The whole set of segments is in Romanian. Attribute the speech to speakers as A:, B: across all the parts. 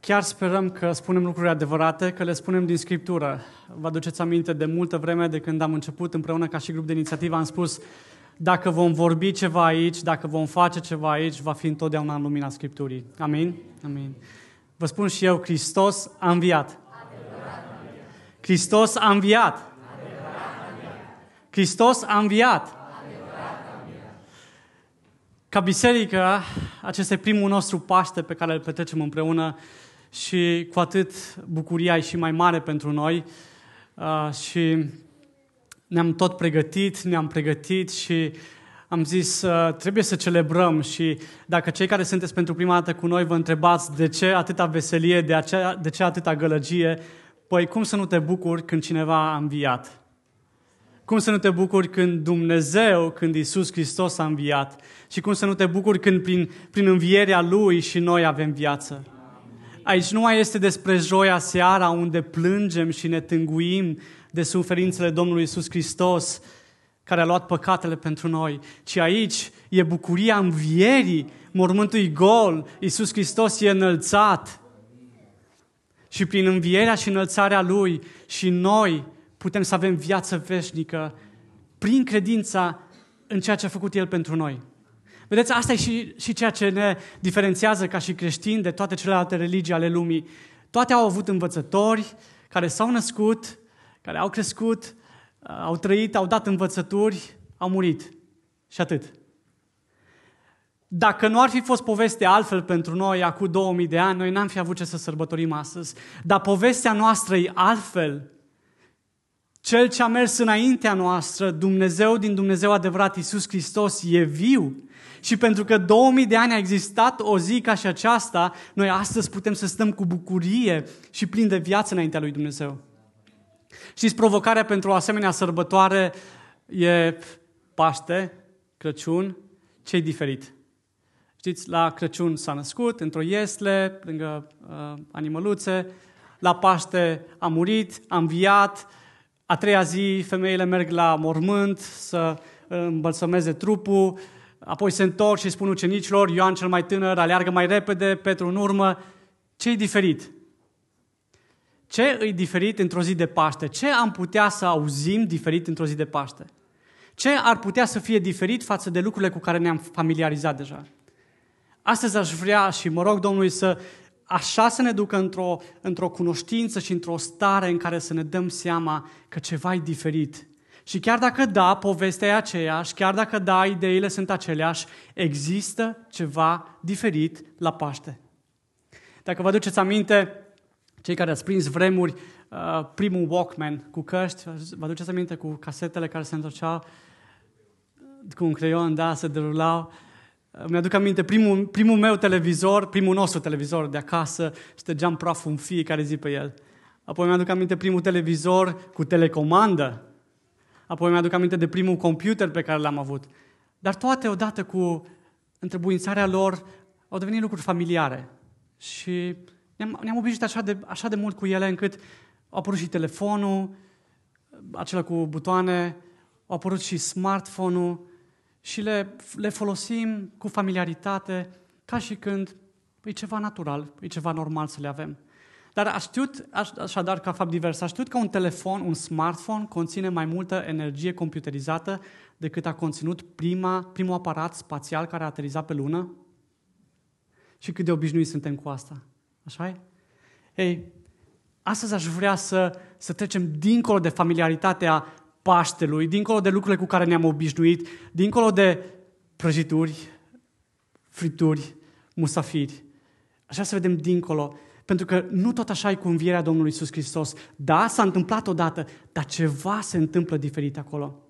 A: chiar sperăm că spunem lucruri adevărate, că le spunem din Scriptură. Vă aduceți aminte de multă vreme de când am început împreună ca și grup de inițiativă, am spus dacă vom vorbi ceva aici, dacă vom face ceva aici, va fi întotdeauna în lumina Scripturii. Amin? Amin. Vă spun și eu, Hristos a înviat. Hristos a înviat. Hristos a înviat. Ca biserică, acesta e primul nostru Paște pe care îl petrecem împreună și cu atât bucuria e și mai mare pentru noi. Uh, și ne-am tot pregătit, ne-am pregătit și am zis uh, trebuie să celebrăm și dacă cei care sunteți pentru prima dată cu noi vă întrebați de ce atâta veselie, de, acea, de ce atâta gălăgie, păi cum să nu te bucuri când cineva a înviat? Cum să nu te bucuri când Dumnezeu, când Isus Hristos a înviat? Și cum să nu te bucuri când prin, prin învierea Lui și noi avem viață? Aici nu mai este despre joia seara unde plângem și ne tânguim de suferințele Domnului Isus Hristos, care a luat păcatele pentru noi, ci aici e bucuria învierii, mormântul e gol, Isus Hristos e înălțat. Și prin învierea și înălțarea Lui și noi putem să avem viață veșnică prin credința în ceea ce a făcut El pentru noi. Vedeți, asta e și, și ceea ce ne diferențiază ca și creștini de toate celelalte religii ale lumii. Toate au avut învățători care s-au născut, care au crescut, au trăit, au dat învățături, au murit. Și atât. Dacă nu ar fi fost povestea altfel pentru noi acum 2000 de ani, noi n-am fi avut ce să sărbătorim astăzi. Dar povestea noastră e altfel. Cel ce a mers înaintea noastră, Dumnezeu din Dumnezeu adevărat, Iisus Hristos, e viu. Și pentru că 2000 de ani a existat o zi ca și aceasta, noi astăzi putem să stăm cu bucurie și plin de viață înaintea lui Dumnezeu. Știți, provocarea pentru o asemenea sărbătoare e Paște, Crăciun, ce diferit? Știți, la Crăciun s-a născut, într-o iesle, lângă uh, animăluțe, la Paște a murit, a înviat, a treia zi femeile merg la mormânt să îmbălsămeze trupul, apoi se întorc și spun ucenicilor, Ioan cel mai tânăr aleargă mai repede, Petru în urmă. Ce e diferit? Ce e diferit într-o zi de Paște? Ce am putea să auzim diferit într-o zi de Paște? Ce ar putea să fie diferit față de lucrurile cu care ne-am familiarizat deja? Astăzi aș vrea și mă rog Domnului să așa să ne ducă într-o, într-o cunoștință și într-o stare în care să ne dăm seama că ceva e diferit. Și chiar dacă da, povestea e aceeași, chiar dacă da, ideile sunt aceleași, există ceva diferit la Paște. Dacă vă aduceți aminte, cei care ați prins vremuri, uh, primul Walkman cu căști, vă aduceți aminte cu casetele care se întorceau cu un creion, da, se derulau. Mi-aduc aminte, primul, primul meu televizor, primul nostru televizor de acasă, ștergeam praful în fiecare zi pe el. Apoi mi-aduc aminte primul televizor cu telecomandă. Apoi mi-aduc aminte de primul computer pe care l-am avut. Dar toate odată cu întrebuințarea lor au devenit lucruri familiare. Și ne-am, ne-am obișnuit așa de, așa de mult cu ele încât au apărut și telefonul, acela cu butoane, au apărut și smartphone-ul, și le, le folosim cu familiaritate, ca și când e ceva natural, e ceva normal să le avem. Dar a știut, așadar, ca fapt divers, a știut că un telefon, un smartphone, conține mai multă energie computerizată decât a conținut prima, primul aparat spațial care a aterizat pe lună? Și cât de obișnuiți suntem cu asta. așa e? Ei, astăzi aș vrea să, să trecem dincolo de familiaritatea Paștelui, dincolo de lucrurile cu care ne-am obișnuit, dincolo de prăjituri, frituri, musafiri. Așa să vedem dincolo. Pentru că nu tot așa e cu învierea Domnului Isus Hristos. Da, s-a întâmplat odată, dar ceva se întâmplă diferit acolo.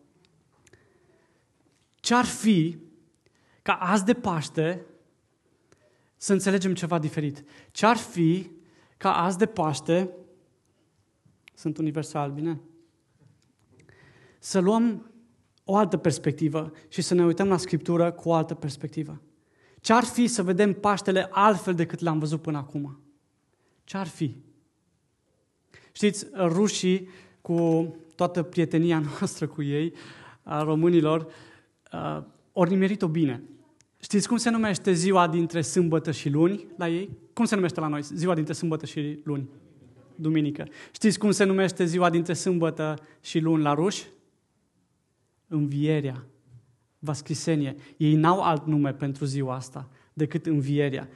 A: Ce-ar fi ca azi de Paște să înțelegem ceva diferit? Ce-ar fi ca azi de Paște, sunt universal, bine? să luăm o altă perspectivă și să ne uităm la Scriptură cu o altă perspectivă. Ce ar fi să vedem Paștele altfel decât l-am văzut până acum? Ce ar fi? Știți, rușii, cu toată prietenia noastră cu ei, a românilor, ori nimerit-o bine. Știți cum se numește ziua dintre sâmbătă și luni la ei? Cum se numește la noi ziua dintre sâmbătă și luni? Duminică. Știți cum se numește ziua dintre sâmbătă și luni la ruși? Învierea. Vaschisenie. Ei n-au alt nume pentru ziua asta decât învierea.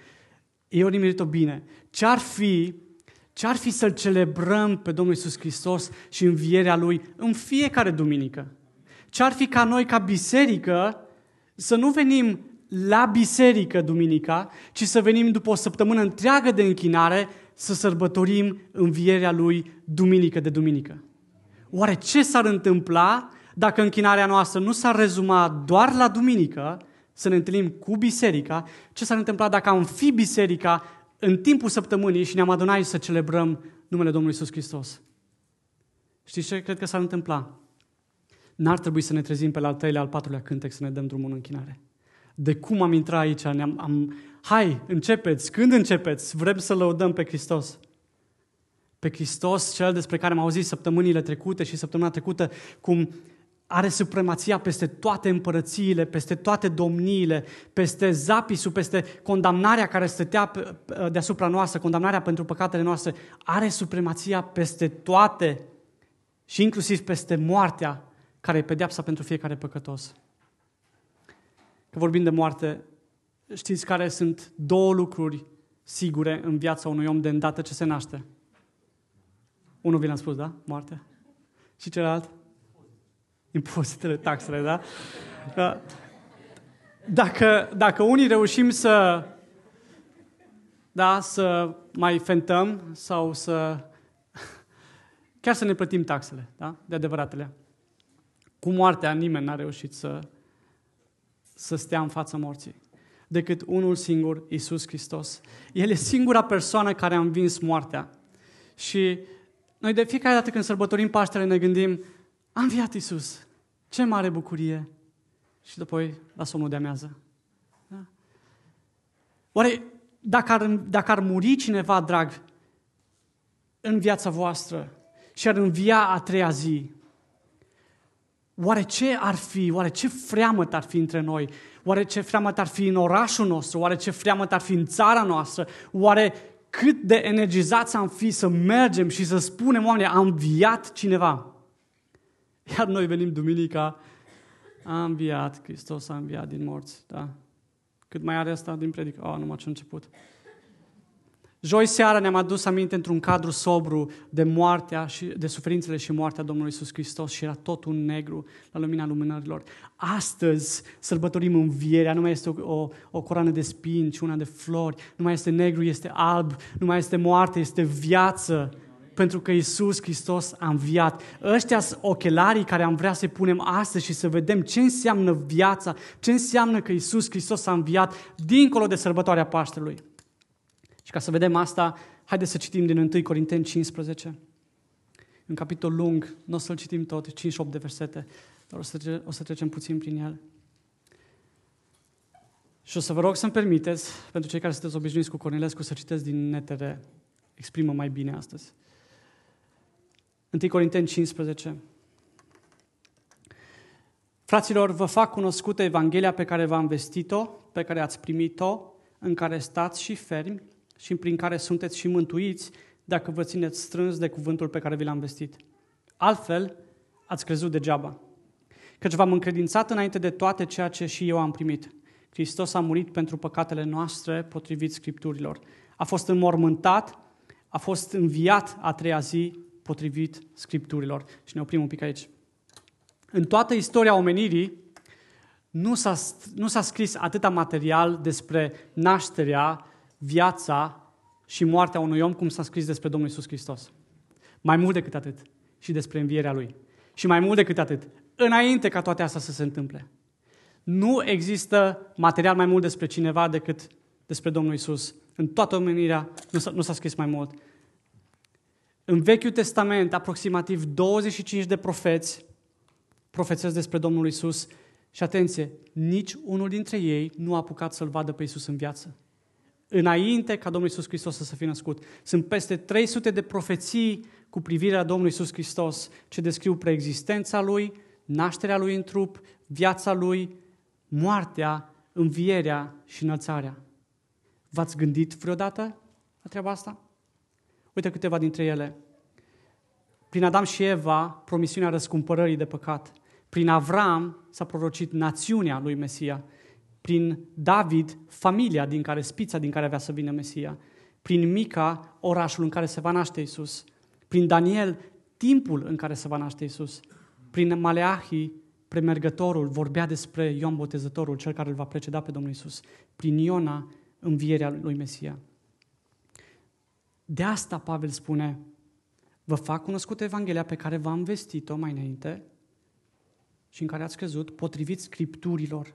A: Ei au nimerit-o bine. Ce-ar fi, ce-ar fi să-L celebrăm pe Domnul Isus Hristos și învierea Lui în fiecare duminică? Ce-ar fi ca noi, ca biserică, să nu venim la biserică duminica, ci să venim după o săptămână întreagă de închinare să sărbătorim învierea Lui duminică de duminică. Oare ce s-ar întâmpla dacă închinarea noastră nu s-ar rezuma doar la duminică, să ne întâlnim cu biserica, ce s-ar întâmpla dacă am fi biserica în timpul săptămânii și ne-am adunat să celebrăm numele Domnului Isus Hristos? Știți ce cred că s-ar întâmpla? N-ar trebui să ne trezim pe la al treilea, al patrulea cântec să ne dăm drumul în închinare. De cum am intrat aici, ne-am, am, hai, începeți, când începeți? Vrem să lăudăm pe Hristos. Pe Hristos, cel despre care am auzit săptămânile trecute și săptămâna trecută, cum are supremația peste toate împărățiile, peste toate domniile, peste zapisul, peste condamnarea care stătea deasupra noastră, condamnarea pentru păcatele noastre, are supremația peste toate și inclusiv peste moartea, care e pedeapsa pentru fiecare păcătos. Că vorbim de moarte, știți care sunt două lucruri sigure în viața unui om de îndată ce se naște? Unul vi l-am spus, da? Moartea. Și celălalt? Impozitele, taxele, da? da? Dacă, dacă unii reușim să, da, să mai fentăm sau să chiar să ne plătim taxele, da? de adevăratele. Cu moartea nimeni n-a reușit să, să stea în fața morții decât unul singur, Isus Hristos. El e singura persoană care a învins moartea. Și noi de fiecare dată când sărbătorim Paștele ne gândim, a înviat Isus. Ce mare bucurie! Și apoi la somnul de amează. Da? Oare dacă ar, dacă ar muri cineva, drag, în viața voastră și ar învia a treia zi, oare ce ar fi, oare ce freamăt ar fi între noi? Oare ce freamăt ar fi în orașul nostru? Oare ce freamăt ar fi în țara noastră? Oare cât de energizați am fi să mergem și să spunem, oameni, am înviat cineva? Iar noi venim duminica, a înviat, Hristos a înviat din morți. Da? Cât mai are asta din predică? Oh, numai ce început. Joi seara ne-am adus aminte într-un cadru sobru de moartea și de suferințele și moartea Domnului Isus Hristos și era tot un negru la lumina lumânărilor. Astăzi sărbătorim învierea, nu mai este o, o, o coroană de spini, ci una de flori, nu mai este negru, este alb, nu mai este moarte, este viață pentru că Isus Hristos a înviat. Ăștia sunt ochelarii care am vrea să-i punem astăzi și să vedem ce înseamnă viața, ce înseamnă că Isus Hristos a înviat dincolo de sărbătoarea Paștelui. Și ca să vedem asta, haideți să citim din 1 Corinteni 15. Un capitol lung, nu o să-l citim tot, 5-8 de versete, dar o să, trece, o să trecem puțin prin el. Și o să vă rog să-mi permiteți, pentru cei care sunteți obișnuiți cu Cornelescu, să citesc din netere. Exprimă mai bine astăzi. 1 Corinteni 15. Fraților, vă fac cunoscută Evanghelia pe care v-am vestit-o, pe care ați primit-o, în care stați și fermi și prin care sunteți și mântuiți dacă vă țineți strâns de cuvântul pe care vi l-am vestit. Altfel, ați crezut degeaba. Căci v-am încredințat înainte de toate ceea ce și eu am primit. Hristos a murit pentru păcatele noastre potrivit Scripturilor. A fost înmormântat, a fost înviat a treia zi potrivit Scripturilor. Și ne oprim un pic aici. În toată istoria omenirii nu s-a, nu s-a scris atâta material despre nașterea, viața și moartea unui om cum s-a scris despre Domnul Isus Hristos. Mai mult decât atât. Și despre învierea Lui. Și mai mult decât atât. Înainte ca toate astea să se întâmple. Nu există material mai mult despre cineva decât despre Domnul Isus. În toată omenirea nu s-a, nu s-a scris mai mult. În Vechiul Testament, aproximativ 25 de profeți profețesc despre Domnul Isus și atenție, nici unul dintre ei nu a apucat să-L vadă pe Isus în viață. Înainte ca Domnul Isus Hristos să se fi născut. Sunt peste 300 de profeții cu privire la Domnul Isus Hristos ce descriu preexistența Lui, nașterea Lui în trup, viața Lui, moartea, învierea și înălțarea. V-ați gândit vreodată la treaba asta? Uite câteva dintre ele. Prin Adam și Eva, promisiunea răscumpărării de păcat. Prin Avram s-a prorocit națiunea lui Mesia. Prin David, familia din care, spița din care avea să vină Mesia. Prin Mica, orașul în care se va naște Isus. Prin Daniel, timpul în care se va naște Isus. Prin Maleahi, premergătorul, vorbea despre Ioan Botezătorul, cel care îl va preceda pe Domnul Isus. Prin Iona, învierea lui Mesia. De asta Pavel spune, vă fac cunoscută Evanghelia pe care v-am vestit-o mai înainte și în care ați crezut, potrivit Scripturilor.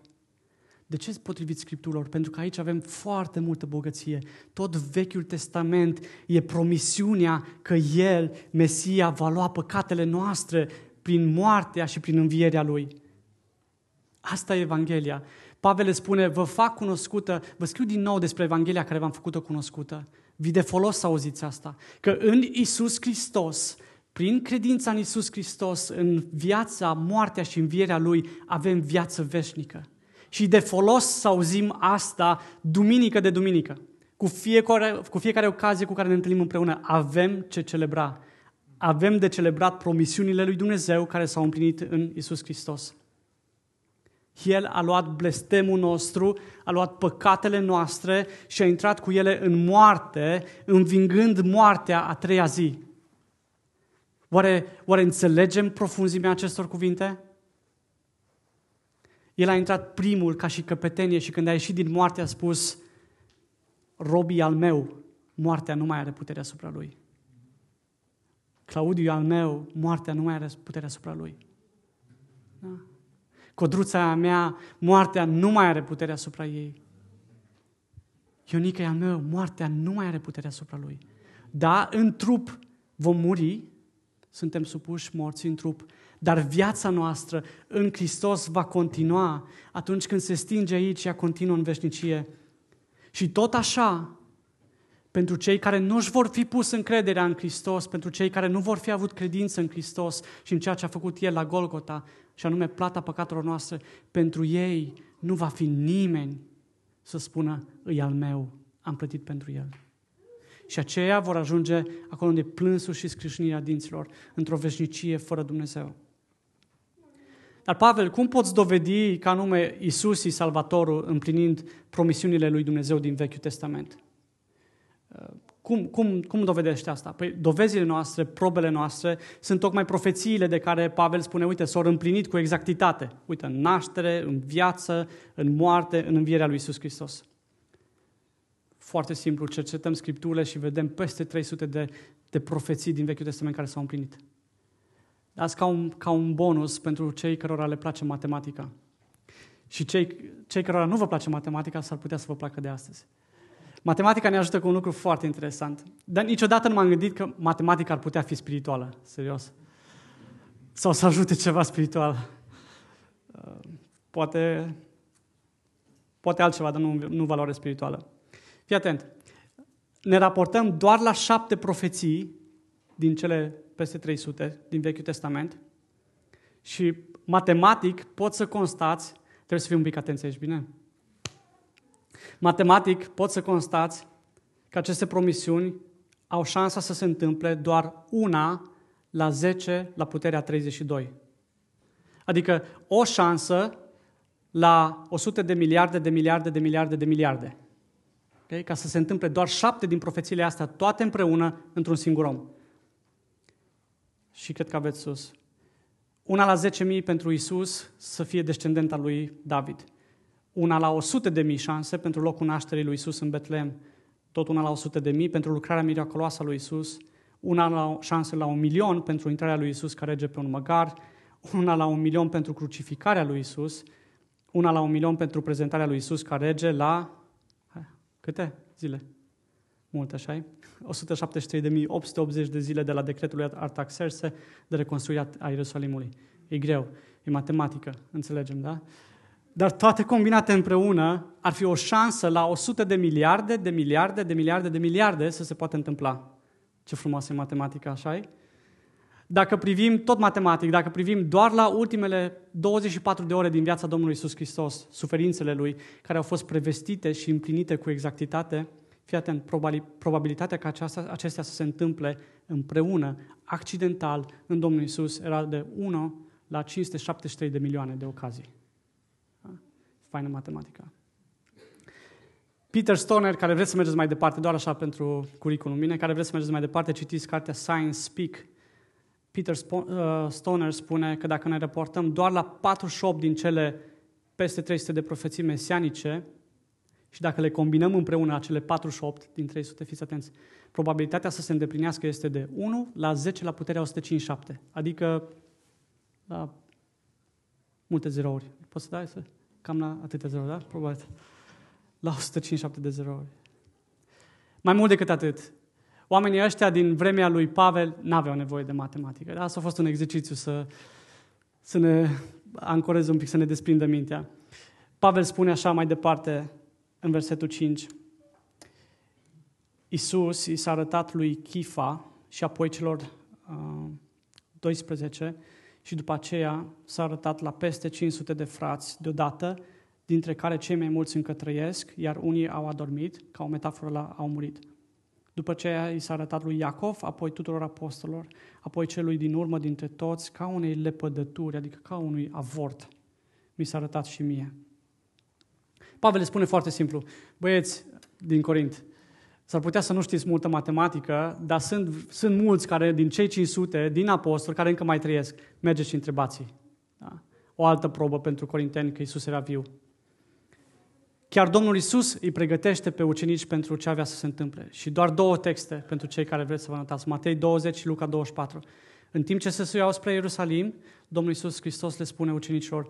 A: De ce potrivit Scripturilor? Pentru că aici avem foarte multă bogăție. Tot Vechiul Testament e promisiunea că El, Mesia, va lua păcatele noastre prin moartea și prin învierea Lui. Asta e Evanghelia. Pavel le spune, vă fac cunoscută, vă scriu din nou despre Evanghelia care v-am făcut-o cunoscută. Vi de folos să auziți asta. Că în Isus Hristos, prin credința în Isus Hristos, în viața, moartea și învierea Lui, avem viață veșnică. Și de folos să auzim asta duminică de duminică. Cu fiecare, cu fiecare ocazie cu care ne întâlnim împreună, avem ce celebra. Avem de celebrat promisiunile lui Dumnezeu care s-au împlinit în Isus Hristos. El a luat blestemul nostru, a luat păcatele noastre și a intrat cu ele în moarte, învingând moartea a treia zi. Oare, oare înțelegem profunzimea acestor cuvinte? El a intrat primul ca și căpetenie și când a ieșit din moarte a spus, robii al meu, moartea nu mai are putere asupra lui. Claudiu al meu, moartea nu mai are putere asupra lui. Da? Codruța mea, moartea nu mai are putere asupra ei. Ionica al meu, moartea nu mai are putere asupra lui. Da, în trup vom muri, suntem supuși morți în trup, dar viața noastră în Hristos va continua atunci când se stinge aici, ea continuă în veșnicie. Și tot așa, pentru cei care nu își vor fi pus încrederea în Hristos, pentru cei care nu vor fi avut credință în Hristos și în ceea ce a făcut El la Golgota, și anume plata păcatelor noastre, pentru ei nu va fi nimeni să spună, îi al meu, am plătit pentru El. Și aceia vor ajunge acolo unde plânsul și scrâșnirea dinților, într-o veșnicie fără Dumnezeu. Dar, Pavel, cum poți dovedi că anume Isus e Salvatorul împlinind promisiunile lui Dumnezeu din Vechiul Testament? Cum, cum, cum dovedește asta? Păi dovezile noastre, probele noastre, sunt tocmai profețiile de care Pavel spune, uite, s-au împlinit cu exactitate. Uite, în naștere, în viață, în moarte, în învierea lui Isus Hristos. Foarte simplu, cercetăm Scripturile și vedem peste 300 de, de profeții din Vechiul Testament care s-au împlinit. Asta ca un, ca un bonus pentru cei cărora le place matematica. Și cei, cei cărora nu vă place matematica s-ar putea să vă placă de astăzi. Matematica ne ajută cu un lucru foarte interesant. Dar niciodată nu m-am gândit că matematica ar putea fi spirituală, serios. Sau să ajute ceva spiritual. Uh, poate, poate altceva, dar nu, nu valoare spirituală. Fii atent. Ne raportăm doar la șapte profeții din cele peste 300 din Vechiul Testament și matematic pot să constați, trebuie să fii un pic atenți aici, bine? Matematic pot să constați că aceste promisiuni au șansa să se întâmple doar una la 10 la puterea 32. Adică o șansă la 100 de miliarde de miliarde de miliarde de miliarde. Okay? Ca să se întâmple doar șapte din profețiile astea, toate împreună, într-un singur om. Și cred că aveți sus. Una la 10.000 pentru Isus să fie descendent al lui David una la 100 de mii șanse pentru locul nașterii lui Isus în Betlehem, tot una la 100 de mii pentru lucrarea miraculoasă a lui Isus, una la șanse la un milion pentru intrarea lui Isus care rege pe un măgar, una la un milion pentru crucificarea lui Isus, una la un milion pentru prezentarea lui Isus care rege la câte zile? Multe, așa 173.880 de zile de la decretul lui Artaxerse de reconstruire a Ierusalimului. E greu, e matematică, înțelegem, da? Dar toate combinate împreună ar fi o șansă la 100 de miliarde, de miliarde, de miliarde, de miliarde să se poată întâmpla. Ce frumoasă e matematica, așa -i? Dacă privim tot matematic, dacă privim doar la ultimele 24 de ore din viața Domnului Isus Hristos, suferințele Lui, care au fost prevestite și împlinite cu exactitate, fii atent, probabilitatea ca aceasta, acestea să se întâmple împreună, accidental, în Domnul Isus, era de 1 la 573 de milioane de ocazii. Da? Faină matematica. Peter Stoner, care vreți să mergeți mai departe, doar așa pentru curriculum mine, care vreți să mergeți mai departe, citiți cartea Science Speak. Peter uh, Stoner spune că dacă ne reportăm doar la 48 din cele peste 300 de profeții mesianice și dacă le combinăm împreună acele 48 din 300, fiți atenți, probabilitatea să se îndeplinească este de 1 la 10 la puterea 157, adică la multe zerouri. Poți să dai să? Cam la atâtea zerouri, da? Probabil la 157 de zerouri. Mai mult decât atât, oamenii ăștia din vremea lui Pavel n-aveau nevoie de matematică. Asta a fost un exercițiu să, să ne ancoreze un pic, să ne desprindă mintea. Pavel spune așa mai departe în versetul 5. Isus i s-a arătat lui Chifa și apoi celor uh, 12 și după aceea s-a arătat la peste 500 de frați deodată dintre care cei mai mulți încă trăiesc, iar unii au adormit, ca o metaforă la au murit. După ce i s-a arătat lui Iacov, apoi tuturor apostolilor, apoi celui din urmă dintre toți, ca unei lepădături, adică ca unui avort, mi s-a arătat și mie. Pavel le spune foarte simplu, băieți din Corint, s-ar putea să nu știți multă matematică, dar sunt, sunt mulți care, din cei 500, din apostoli, care încă mai trăiesc. Mergeți și întrebați da? O altă probă pentru corinteni că Iisus era viu. Chiar Domnul Isus îi pregătește pe ucenici pentru ce avea să se întâmple. Și doar două texte pentru cei care vreți să vă notați. Matei 20 și Luca 24. În timp ce se suiau spre Ierusalim, Domnul Isus Hristos le spune ucenicilor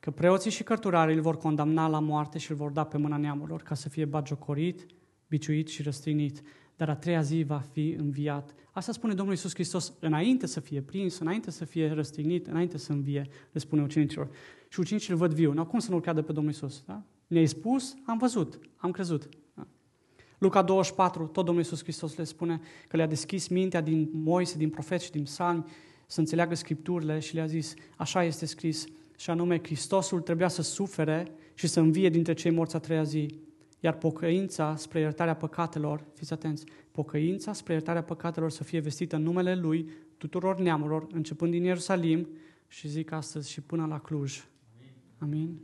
A: că preoții și cărturarii îl vor condamna la moarte și îl vor da pe mâna neamurilor ca să fie bagiocorit, biciuit și răstignit. Dar a treia zi va fi înviat. Asta spune Domnul Isus Hristos înainte să fie prins, înainte să fie răstignit, înainte să învie, le spune ucenicilor. Și ucenicii îl văd viu. Nu, cum să nu-l creadă pe Domnul Isus? Da? Ne-ai spus, am văzut, am crezut. Da. Luca 24, tot Domnul Iisus Hristos le spune că le-a deschis mintea din Moise, din profeți și din psalmi să înțeleagă Scripturile și le-a zis, așa este scris, și anume Hristosul trebuia să sufere și să învie dintre cei morți a treia zi, iar pocăința spre iertarea păcatelor, fiți atenți, pocăința spre iertarea păcatelor să fie vestită în numele Lui tuturor neamurilor, începând din Ierusalim și zic astăzi și până la Cluj. Amin. Amin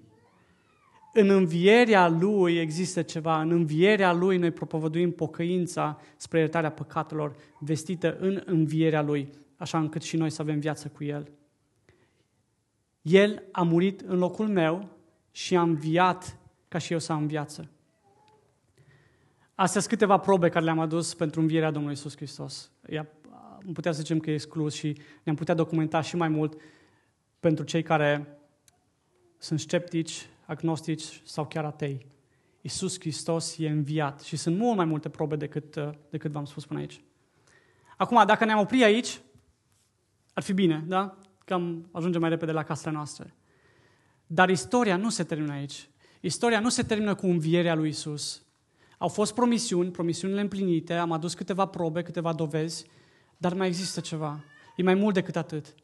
A: în învierea Lui există ceva. În învierea Lui noi propovăduim pocăința spre iertarea păcatelor vestită în învierea Lui, așa încât și noi să avem viață cu El. El a murit în locul meu și a înviat ca și eu să am viață. Astea sunt câteva probe care le-am adus pentru învierea Domnului Isus Hristos. Ea, putea să zicem că e exclus și ne-am putea documenta și mai mult pentru cei care sunt sceptici agnostici sau chiar atei. Iisus Hristos e înviat și sunt mult mai multe probe decât, uh, decât v-am spus până aici. Acum, dacă ne-am oprit aici, ar fi bine, da? Că am ajunge mai repede la casele noastre. Dar istoria nu se termină aici. Istoria nu se termină cu învierea lui Isus. Au fost promisiuni, promisiunile împlinite, am adus câteva probe, câteva dovezi, dar mai există ceva. E mai mult decât atât.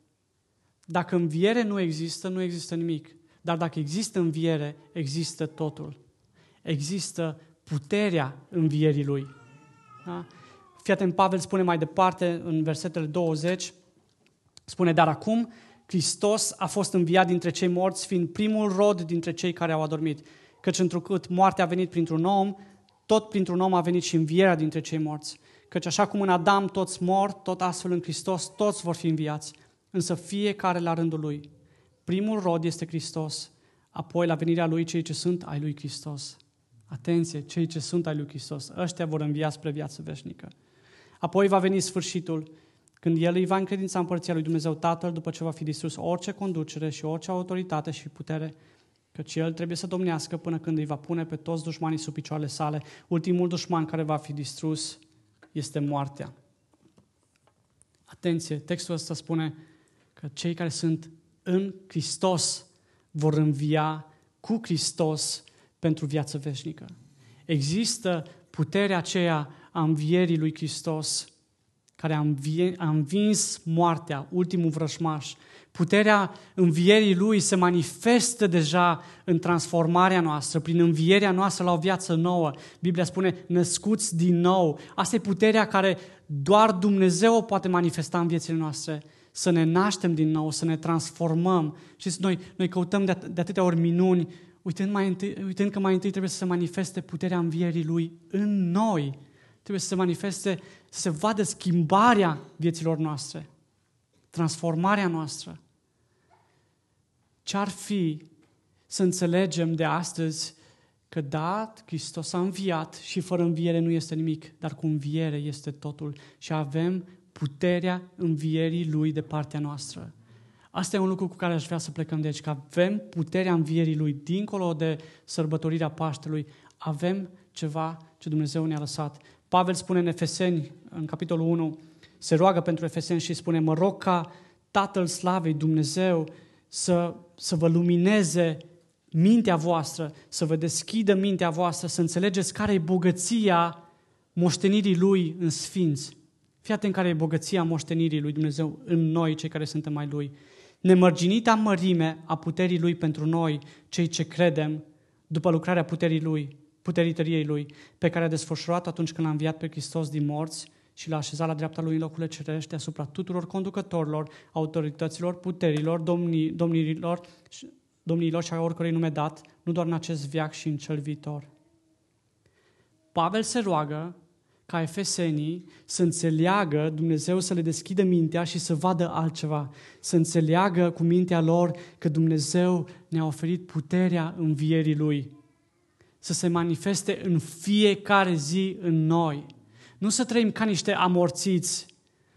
A: Dacă înviere nu există, nu există nimic. Dar dacă există înviere, există totul. Există puterea învierii lui. Da? Fii atent, Pavel spune mai departe în versetele 20, spune, dar acum Hristos a fost înviat dintre cei morți, fiind primul rod dintre cei care au adormit. Căci întrucât moartea a venit printr-un om, tot printr-un om a venit și învierea dintre cei morți. Căci așa cum în Adam toți mor, tot astfel în Hristos toți vor fi înviați, însă fiecare la rândul lui. Primul rod este Hristos, apoi la venirea Lui cei ce sunt ai Lui Hristos. Atenție, cei ce sunt ai Lui Hristos, ăștia vor învia spre viață veșnică. Apoi va veni sfârșitul, când El îi va încredința împărția lui Dumnezeu Tatăl, după ce va fi distrus orice conducere și orice autoritate și putere, căci El trebuie să domnească până când îi va pune pe toți dușmanii sub picioarele sale. Ultimul dușman care va fi distrus este moartea. Atenție, textul ăsta spune că cei care sunt în Hristos vor învia cu Hristos pentru viață veșnică. Există puterea aceea a învierii lui Hristos care a, învie, a învins moartea, ultimul vrășmaș. Puterea învierii Lui se manifestă deja în transformarea noastră, prin învierea noastră la o viață nouă. Biblia spune, născuți din nou. Asta e puterea care doar Dumnezeu o poate manifesta în viețile noastre. Să ne naștem din nou, să ne transformăm. Și noi, noi căutăm de, at- de atâtea ori minuni, uitând, mai întâi, uitând că mai întâi trebuie să se manifeste puterea învierii Lui în noi. Trebuie să se manifeste, să se vadă schimbarea vieților noastre, transformarea noastră. Ce-ar fi să înțelegem de astăzi că da, Hristos a înviat și fără înviere nu este nimic, dar cu înviere este totul și avem puterea învierii Lui de partea noastră. Asta e un lucru cu care aș vrea să plecăm de aici, că avem puterea învierii Lui, dincolo de sărbătorirea Paștelui, avem ceva ce Dumnezeu ne-a lăsat. Pavel spune în Efeseni, în capitolul 1, se roagă pentru Efeseni și spune, mă rog ca Tatăl Slavei, Dumnezeu, să, să vă lumineze mintea voastră, să vă deschidă mintea voastră, să înțelegeți care e bogăția moștenirii Lui în sfinți. Fii atent care e bogăția moștenirii Lui Dumnezeu în noi, cei care suntem mai Lui. Nemărginita mărime a puterii Lui pentru noi, cei ce credem, după lucrarea puterii Lui, puterii tăriei Lui, pe care a desfășurat atunci când a înviat pe Hristos din morți și l-a așezat la dreapta Lui în locurile cerești asupra tuturor conducătorilor, autorităților, puterilor, domnii, domnirilor, domnilor și a oricărui nume dat, nu doar în acest viac și în cel viitor. Pavel se roagă ca efesenii să înțeleagă, Dumnezeu să le deschidă mintea și să vadă altceva, să înțeleagă cu mintea lor că Dumnezeu ne-a oferit puterea învierii Lui, să se manifeste în fiecare zi în noi. Nu să trăim ca niște amorțiți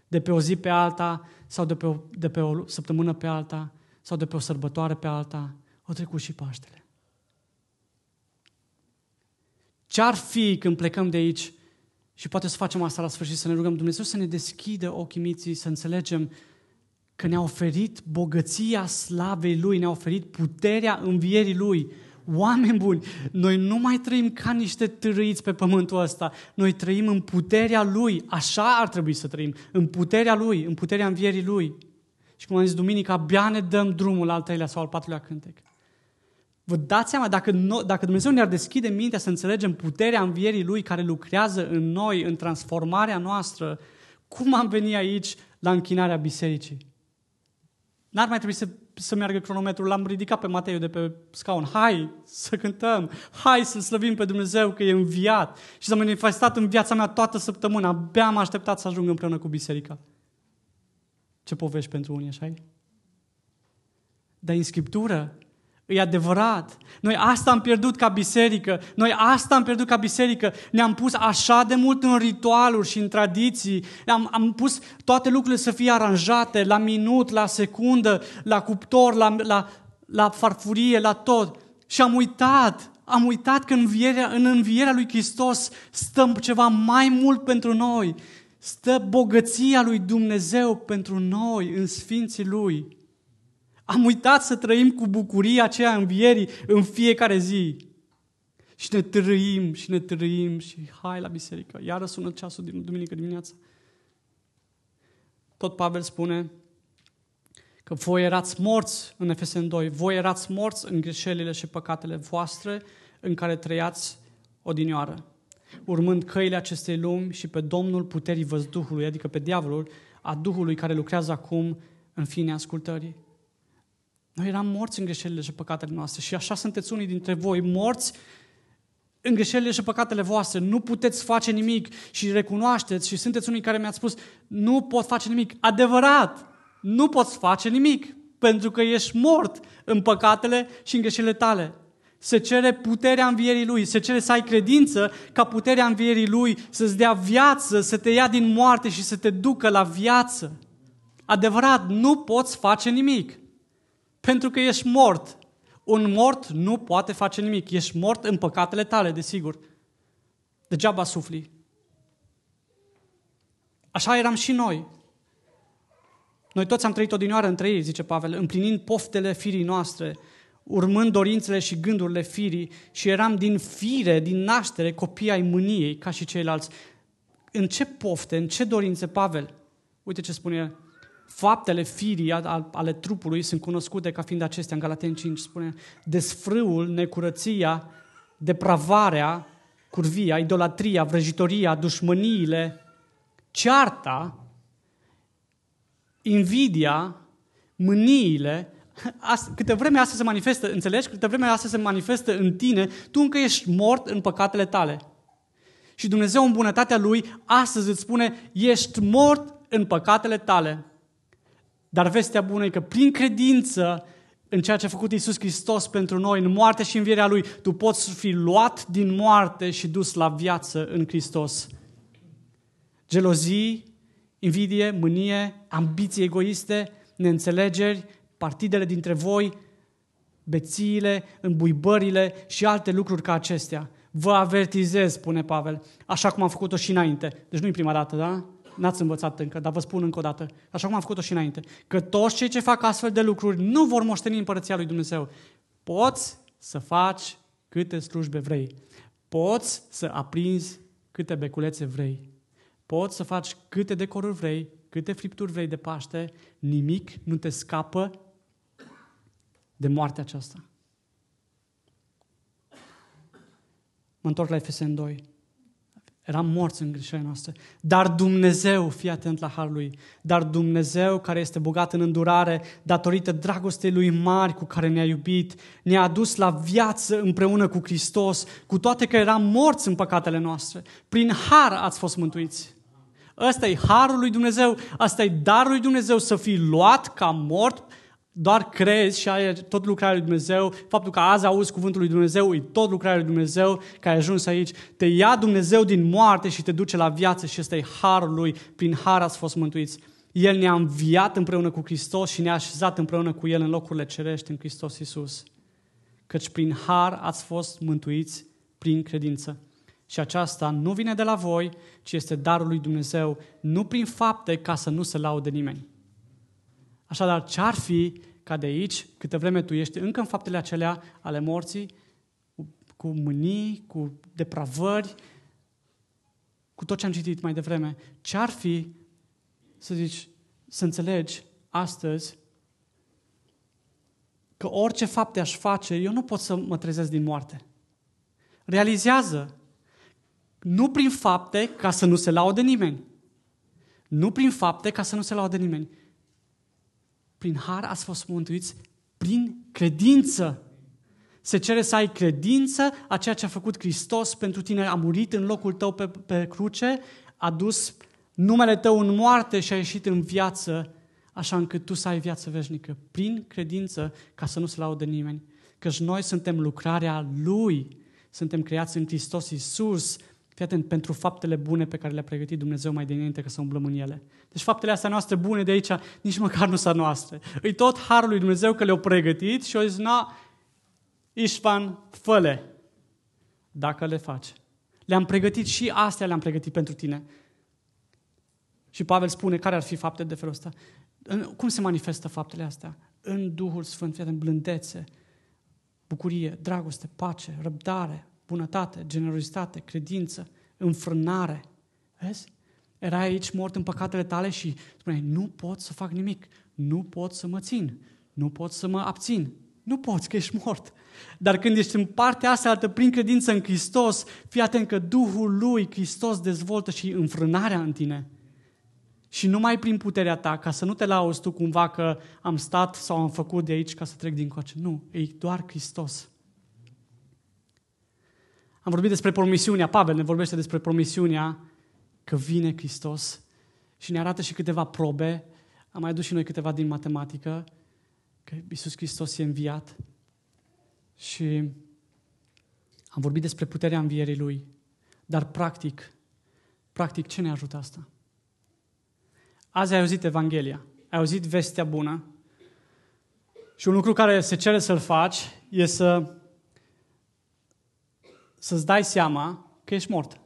A: de pe o zi pe alta sau de pe o, de pe o săptămână pe alta sau de pe o sărbătoare pe alta. O trecut și Paștele. Ce-ar fi când plecăm de aici și poate să facem asta la sfârșit, să ne rugăm Dumnezeu să ne deschidă ochii miții, să înțelegem că ne-a oferit bogăția slavei Lui, ne-a oferit puterea învierii Lui. Oameni buni, noi nu mai trăim ca niște târâiți pe pământul ăsta. Noi trăim în puterea Lui. Așa ar trebui să trăim. În puterea Lui, în puterea învierii Lui. Și cum am zis duminică, abia ne dăm drumul al treilea sau al patrulea cântec. Vă dați seama, dacă, no, dacă Dumnezeu ne-ar deschide mintea să înțelegem puterea învierii Lui care lucrează în noi, în transformarea noastră, cum am venit aici la închinarea bisericii? N-ar mai trebui să, să meargă cronometrul, l-am ridicat pe Matei de pe scaun. Hai să cântăm, hai să slăvim pe Dumnezeu că e înviat și s-a manifestat în viața mea toată săptămâna. Abia am așteptat să ajung împreună cu biserica. Ce povești pentru unii, așa Dar în Scriptură E adevărat. Noi asta am pierdut ca biserică. Noi asta am pierdut ca biserică. Ne-am pus așa de mult în ritualuri și în tradiții. Am, am pus toate lucrurile să fie aranjate la minut, la secundă, la cuptor, la, la, la farfurie, la tot. Și am uitat. Am uitat că în învierea, în învierea lui Hristos stă ceva mai mult pentru noi. Stă bogăția lui Dumnezeu pentru noi în sfinții lui. Am uitat să trăim cu bucuria aceea învierii în fiecare zi. Și ne trăim și ne trăim și hai la biserică. Iară sună ceasul din duminică dimineața. Tot Pavel spune că voi erați morți în Efesen 2, voi erați morți în greșelile și păcatele voastre în care trăiați odinioară, urmând căile acestei lumi și pe Domnul puterii văzduhului, adică pe diavolul, a Duhului care lucrează acum în fine ascultării. Noi eram morți în greșelile și păcatele noastre și așa sunteți unii dintre voi, morți în greșelile și păcatele voastre. Nu puteți face nimic și recunoașteți și sunteți unii care mi-ați spus nu pot face nimic. Adevărat, nu poți face nimic pentru că ești mort în păcatele și în greșelile tale. Se cere puterea învierii Lui, se cere să ai credință ca puterea învierii Lui să-ți dea viață, să te ia din moarte și să te ducă la viață. Adevărat, nu poți face nimic. Pentru că ești mort. Un mort nu poate face nimic. Ești mort în păcatele tale, desigur. Degeaba sufli. Așa eram și noi. Noi toți am trăit odinioară între ei, zice Pavel, împlinind poftele firii noastre, urmând dorințele și gândurile firii și eram din fire, din naștere, copii ai mâniei, ca și ceilalți. în ce pofte, în ce dorințe Pavel? Uite ce spune el. Faptele firii ale trupului sunt cunoscute ca fiind acestea. În Galaten 5 spune desfrâul, necurăția, depravarea, curvia, idolatria, vrăjitoria, dușmăniile, cearta, invidia, mâniile, câte vreme asta se manifestă, înțelegi? Câte vreme asta se manifestă în tine, tu încă ești mort în păcatele tale. Și Dumnezeu în bunătatea Lui astăzi îți spune, ești mort în păcatele tale. Dar vestea bună e că prin credință în ceea ce a făcut Isus Hristos pentru noi, în moarte și învierea Lui, tu poți fi luat din moarte și dus la viață în Hristos. Gelozii, invidie, mânie, ambiții egoiste, neînțelegeri, partidele dintre voi, bețiile, îmbuibările și alte lucruri ca acestea. Vă avertizez, spune Pavel, așa cum am făcut-o și înainte. Deci nu e prima dată, da? N-ați învățat încă, dar vă spun încă o dată, așa cum am făcut-o și înainte, că toți cei ce fac astfel de lucruri nu vor moșteni împărăția lui Dumnezeu. Poți să faci câte slujbe vrei. Poți să aprinzi câte beculețe vrei. Poți să faci câte decoruri vrei, câte fripturi vrei de Paște, nimic nu te scapă de moartea aceasta. Mă întorc la Efesen 2. Eram morți în greșelile noastre. Dar Dumnezeu, fii atent la harul lui, dar Dumnezeu care este bogat în îndurare, datorită dragostei lui mari cu care ne-a iubit, ne-a adus la viață împreună cu Hristos, cu toate că eram morți în păcatele noastre. Prin har ați fost mântuiți. Ăsta e harul lui Dumnezeu, asta e darul lui Dumnezeu să fii luat ca mort doar crezi și ai tot lucrarea lui Dumnezeu, faptul că azi auzi cuvântul lui Dumnezeu, e tot lucrarea lui Dumnezeu care ai ajuns aici, te ia Dumnezeu din moarte și te duce la viață și ăsta e harul lui, prin har ați fost mântuiți. El ne-a înviat împreună cu Hristos și ne-a așezat împreună cu El în locurile cerești în Hristos Iisus. Căci prin har ați fost mântuiți prin credință. Și aceasta nu vine de la voi, ci este darul lui Dumnezeu, nu prin fapte ca să nu se laude nimeni. Așadar, ce-ar fi ca de aici, câte vreme tu ești încă în faptele acelea ale morții, cu, cu mânii, cu depravări, cu tot ce am citit mai devreme, ce-ar fi să zici, să înțelegi astăzi că orice fapte aș face, eu nu pot să mă trezesc din moarte. Realizează, nu prin fapte ca să nu se laude nimeni. Nu prin fapte ca să nu se laude nimeni, prin har ați fost mântuiți prin credință. Se cere să ai credință a ceea ce a făcut Hristos pentru tine. A murit în locul tău pe, pe cruce, a dus numele tău în moarte și a ieșit în viață, așa încât tu să ai viață veșnică. Prin credință, ca să nu se laude nimeni. Căci noi suntem lucrarea Lui. Suntem creați în Hristos Iisus Fii atent, pentru faptele bune pe care le-a pregătit Dumnezeu mai dinainte ca să umblăm în ele. Deci faptele astea noastre bune de aici, nici măcar nu sunt noastre. Îi tot harul lui Dumnezeu că le-au pregătit și au zis, na, Ișvan, făle, dacă le faci. Le-am pregătit și astea le-am pregătit pentru tine. Și Pavel spune care ar fi fapte de felul ăsta. Cum se manifestă faptele astea? În Duhul Sfânt, fii atent, blândețe, bucurie, dragoste, pace, răbdare, bunătate, generozitate, credință, înfrânare. Vezi? Era aici mort în păcatele tale și spuneai, nu pot să fac nimic, nu pot să mă țin, nu pot să mă abțin. Nu poți, că ești mort. Dar când ești în partea asta altă, prin credință în Hristos, fii atent că Duhul lui, Hristos, dezvoltă și înfrânarea în tine. Și numai prin puterea ta, ca să nu te lauzi tu cumva că am stat sau am făcut de aici ca să trec din coace. Nu, e doar Hristos. Am vorbit despre promisiunea, Pavel ne vorbește despre promisiunea că vine Hristos și ne arată și câteva probe. Am mai adus și noi câteva din matematică, că Iisus Hristos e înviat. Și am vorbit despre puterea învierii Lui. Dar practic, practic ce ne ajută asta? Azi ai auzit Evanghelia, ai auzit vestea bună și un lucru care se cere să-l faci e să să-ți dai seama că ești mort.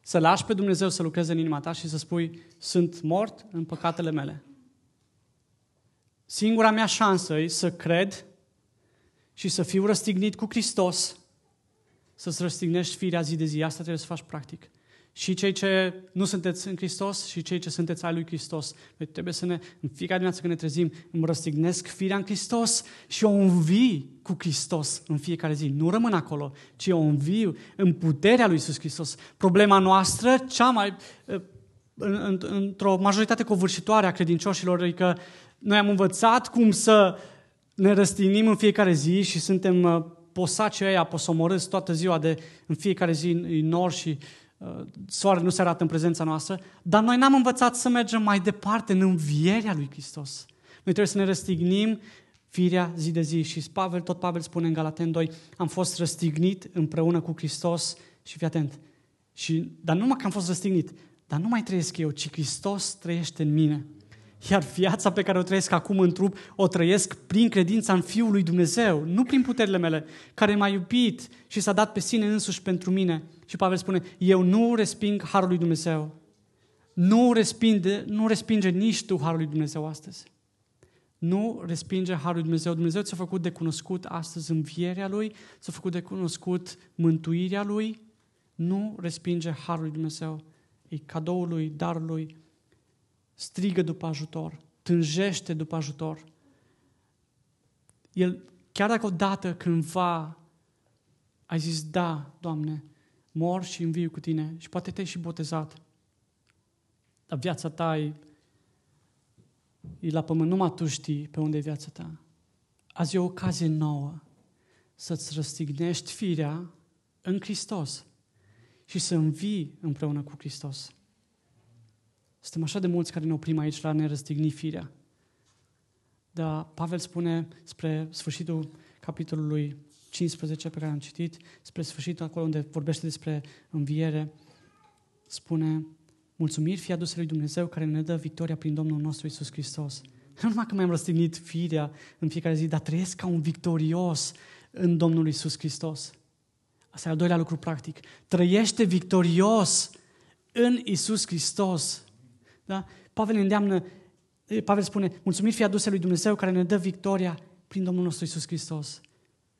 A: Să lași pe Dumnezeu să lucreze în inima ta și să spui, sunt mort în păcatele mele. Singura mea șansă e să cred și să fiu răstignit cu Hristos, să-ți răstignești firea zi de zi. Asta trebuie să faci practic. Și cei ce nu sunteți în Hristos și cei ce sunteți ai lui Hristos. Noi trebuie să ne, în fiecare dimineață când ne trezim, îmi răstignesc firea în Hristos și o învii cu Hristos în fiecare zi. Nu rămân acolo, ci o învii în puterea lui Iisus Hristos. Problema noastră, cea mai, într-o majoritate covârșitoare a credincioșilor, e că noi am învățat cum să ne răstignim în fiecare zi și suntem uh, posacii ăia posomorâți toată ziua de în fiecare zi în nor și uh, soarele nu se arată în prezența noastră, dar noi n-am învățat să mergem mai departe în învierea lui Hristos. Noi trebuie să ne răstignim firea zi de zi. Și Pavel, tot Pavel spune în Galaten 2, am fost răstignit împreună cu Hristos și fii atent. Și, dar nu numai că am fost răstignit, dar nu mai trăiesc eu, ci Hristos trăiește în mine. Iar viața pe care o trăiesc acum în trup, o trăiesc prin credința în Fiul lui Dumnezeu, nu prin puterile mele, care m-a iubit și s-a dat pe sine însuși pentru mine. Și Pavel spune, eu nu resping Harul lui Dumnezeu. Nu respinge, nu respinge nici tu Harul lui Dumnezeu astăzi. Nu respinge Harul lui Dumnezeu. Dumnezeu ți-a făcut de cunoscut astăzi învierea Lui, ți-a făcut de cunoscut mântuirea Lui. Nu respinge Harul lui Dumnezeu. E cadoul Lui, darul Lui strigă după ajutor, tânjește după ajutor. El, chiar dacă odată cândva ai zis, da, Doamne, mor și înviu cu Tine și poate te-ai și botezat, dar viața ta e, e la pământ, numai Tu știi pe unde e viața ta. Azi e o ocazie nouă să-ți răstignești firea în Hristos și să învii împreună cu Hristos. Suntem așa de mulți care ne oprim aici la nerăstigni firea. Dar Pavel spune spre sfârșitul capitolului 15 pe care am citit, spre sfârșitul acolo unde vorbește despre înviere, spune mulțumiri fie aduse lui Dumnezeu care ne dă victoria prin Domnul nostru Isus Hristos. Nu numai că mi-am răstignit firea în fiecare zi, dar trăiesc ca un victorios în Domnul Isus Hristos. Asta e al doilea lucru practic. Trăiește victorios în Isus Hristos. Da? Pavel ne îndeamnă, Pavel spune, mulțumiri fie aduse lui Dumnezeu care ne dă victoria prin Domnul nostru Isus Hristos.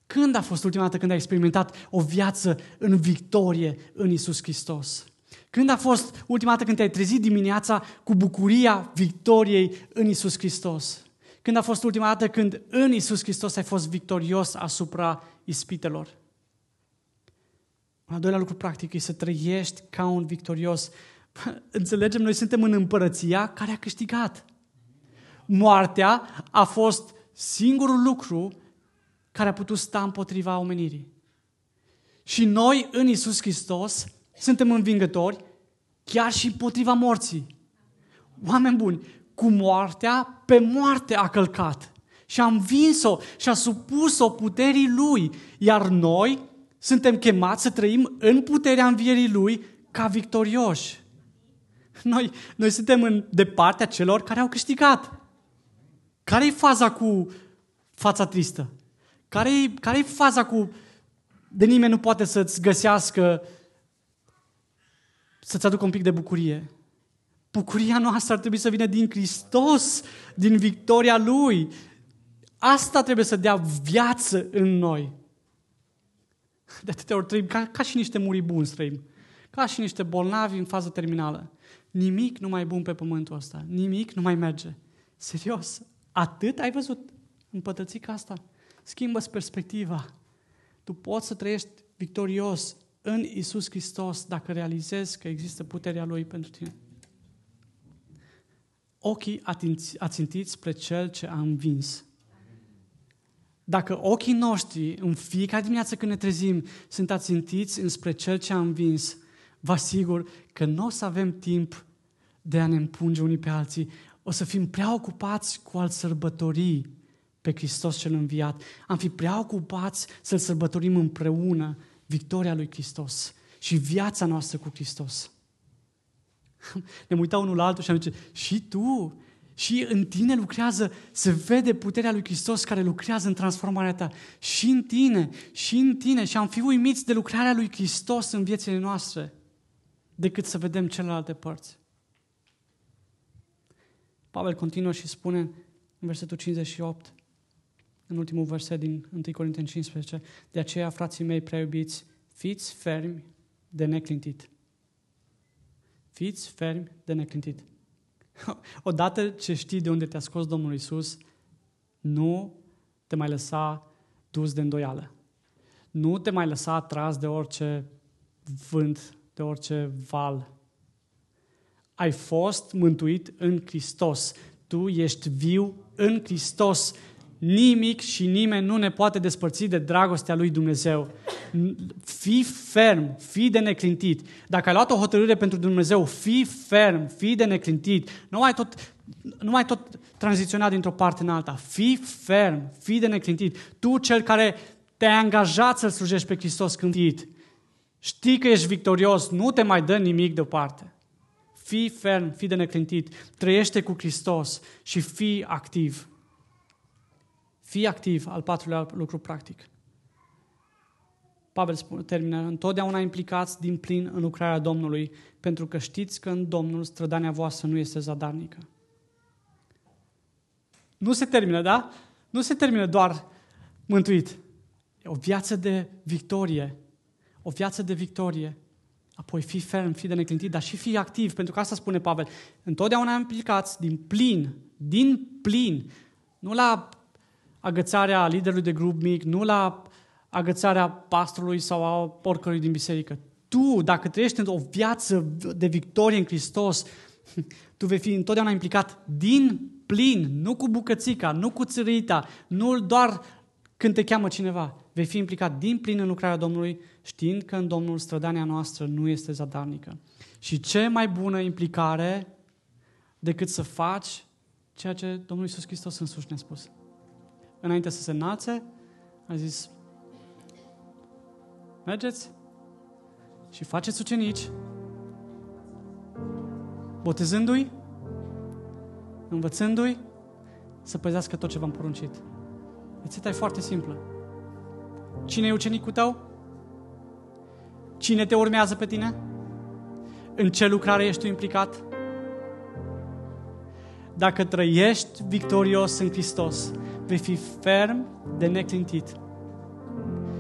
A: Când a fost ultima dată când ai experimentat o viață în victorie în Isus Hristos? Când a fost ultima dată când te-ai trezit dimineața cu bucuria victoriei în Isus Hristos? Când a fost ultima dată când în Isus Hristos ai fost victorios asupra ispitelor? Un al doilea lucru practic e să trăiești ca un victorios Înțelegem, noi suntem în împărăția care a câștigat. Moartea a fost singurul lucru care a putut sta împotriva omenirii. Și noi, în Isus Hristos, suntem învingători chiar și împotriva morții. Oameni buni, cu moartea, pe moarte a călcat. Și a învins-o și a supus-o puterii Lui. Iar noi suntem chemați să trăim în puterea învierii Lui ca victorioși. Noi, noi suntem în, de partea celor care au câștigat. Care e faza cu fața tristă? Care e care faza cu de nimeni nu poate să-ți găsească să-ți aducă un pic de bucurie? Bucuria noastră ar trebui să vină din Hristos, din victoria Lui. Asta trebuie să dea viață în noi. De atâtea ori trăim ca, ca și niște muribuni trăim. Ca și niște bolnavi în fază terminală. Nimic nu mai bun pe pământul ăsta. Nimic nu mai merge. Serios. Atât ai văzut împătății ca asta? Schimbă-ți perspectiva. Tu poți să trăiești victorios în Isus Hristos dacă realizezi că există puterea Lui pentru tine. Ochii ațintiți spre Cel ce a învins. Dacă ochii noștri în fiecare dimineață când ne trezim sunt ațintiți înspre Cel ce a învins, vă asigur că nu o să avem timp de a ne împunge unii pe alții. O să fim prea ocupați cu al sărbătorii pe Hristos cel înviat. Am fi prea ocupați să-L sărbătorim împreună victoria lui Hristos și viața noastră cu Hristos. Ne uităm unul la altul și am zice, și tu, și în tine lucrează, se vede puterea lui Hristos care lucrează în transformarea ta. Și în tine, și în tine. Și am fi uimiți de lucrarea lui Hristos în viețile noastre decât să vedem celelalte părți. Pavel continuă și spune în versetul 58, în ultimul verset din 1 Corinteni 15, de aceea, frații mei prea iubiți, fiți fermi de neclintit. Fiți fermi de neclintit. Odată ce știi de unde te-a scos Domnul Isus, nu te mai lăsa dus de îndoială. Nu te mai lăsa atras de orice vânt, de orice val. Ai fost mântuit în Hristos. Tu ești viu în Hristos. Nimic și nimeni nu ne poate despărți de dragostea lui Dumnezeu. Fii ferm, fii de neclintit. Dacă ai luat o hotărâre pentru Dumnezeu, fii ferm, fii de neclintit. Nu mai tot, nu mai tot tranziționa dintr-o parte în alta. Fii ferm, fii de neclintit. Tu, cel care te-ai angajat să-L slujești pe Hristos cântit, știi că ești victorios, nu te mai dă nimic deoparte. Fii ferm, fii de neclintit, trăiește cu Hristos și fii activ. Fii activ, al patrulea lucru practic. Pavel spune, termină, întotdeauna implicați din plin în lucrarea Domnului, pentru că știți că în Domnul strădania voastră nu este zadarnică. Nu se termină, da? Nu se termină doar mântuit. E o viață de victorie. O viață de victorie. Apoi fii ferm, fii de neclintit, dar și fii activ, pentru că asta spune Pavel. Întotdeauna implicați din plin, din plin, nu la agățarea liderului de grup mic, nu la agățarea pastorului sau a oricărui din biserică. Tu, dacă trăiești o viață de victorie în Hristos, tu vei fi întotdeauna implicat din plin, nu cu bucățica, nu cu țărita, nu doar când te cheamă cineva. Vei fi implicat din plin în lucrarea Domnului, știind că în Domnul strădania noastră nu este zadarnică. Și ce mai bună implicare decât să faci ceea ce Domnul Iisus Hristos însuși ne-a spus înainte să se înalțe, a zis, mergeți și faceți ucenici, botezându-i, învățându-i să păzească tot ce v-am poruncit. Rețeta e foarte simplă. Cine e ucenicul tău? Cine te urmează pe tine? În ce lucrare ești tu implicat? Dacă trăiești victorios în Hristos, vei fi ferm de neclintit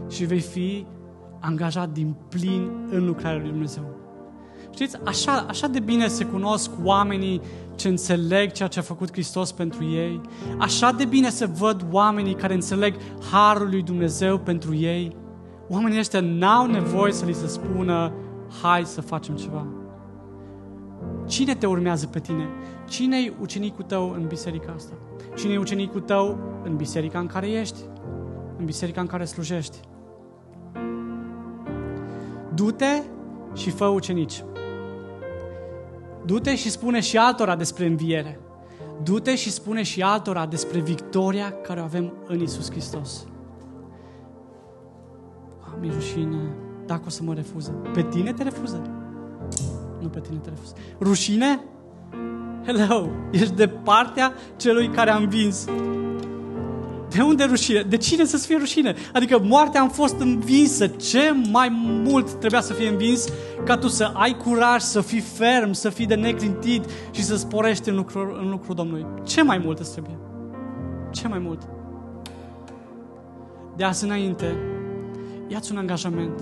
A: și vei fi angajat din plin în lucrarea lui Dumnezeu. Știți, așa, așa de bine se cunosc oamenii ce înțeleg ceea ce a făcut Hristos pentru ei. Așa de bine se văd oamenii care înțeleg harul lui Dumnezeu pentru ei. Oamenii ăștia n-au nevoie să li se spună, hai să facem ceva. Cine te urmează pe tine? Cine e ucenicul tău în biserica asta? Cine e ucenicul tău în biserica în care ești? În biserica în care slujești? Du-te și fă ucenici. Du-te și spune și altora despre înviere. Du-te și spune și altora despre victoria care o avem în Isus Hristos. Mi rușine dacă o să mă refuză. Pe tine te refuză. Nu pe tine te refuză. Rușine? Hello! Ești de partea celui care a învins. De unde rușine? De cine să-ți fie rușine? Adică moartea am fost învinsă. Ce mai mult trebuia să fie învins ca tu să ai curaj, să fii ferm, să fii de neclintit și să sporești în lucrul, în lucrul Domnului. Ce mai mult îți trebuie? Ce mai mult? De azi înainte, ia-ți un angajament.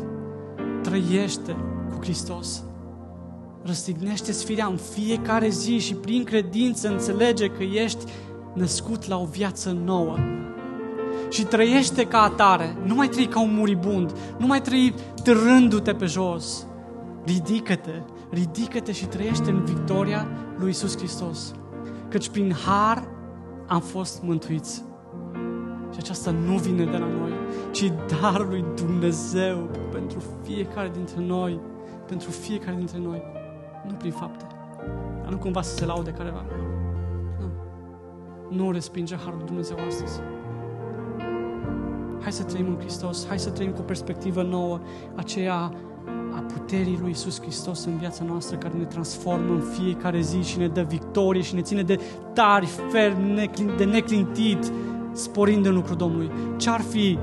A: Trăiește cu Hristos răstignește firea în fiecare zi și prin credință înțelege că ești născut la o viață nouă. Și trăiește ca atare, nu mai trăi ca un muribund, nu mai trăi târându-te pe jos. Ridică-te, ridică-te și trăiește în victoria lui Isus Hristos. Căci prin har am fost mântuiți. Și aceasta nu vine de la noi, ci darul lui Dumnezeu pentru fiecare dintre noi, pentru fiecare dintre noi nu prin fapte. Dar nu cumva să se laude careva. Nu. Nu respinge Harul Dumnezeu astăzi. Hai să trăim în Hristos, hai să trăim cu o perspectivă nouă, aceea a puterii lui Isus Hristos în viața noastră, care ne transformă în fiecare zi și ne dă victorie și ne ține de tari, ferm, de neclintit, sporind în lucrul Domnului. Ce-ar fi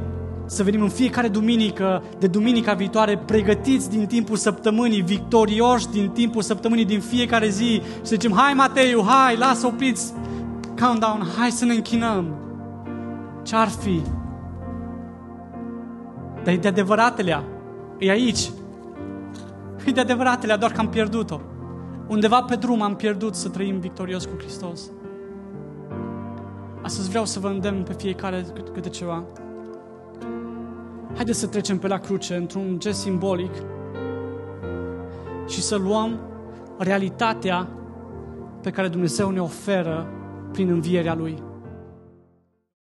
A: să venim în fiecare duminică, de duminica viitoare, pregătiți din timpul săptămânii, victorioși din timpul săptămânii, din fiecare zi și să zicem, hai Mateiu, hai, lasă opriți countdown, hai să ne închinăm. Ce-ar fi? Dar e de adevăratele, e aici. E de adevăratele, doar că am pierdut-o. undeva pe drum am pierdut să trăim victorios cu Hristos. Astăzi vreau să vă îndemn pe fiecare câte ceva. Haideți să trecem pe la cruce într-un gest simbolic și să luăm realitatea pe care Dumnezeu ne oferă prin învierea Lui.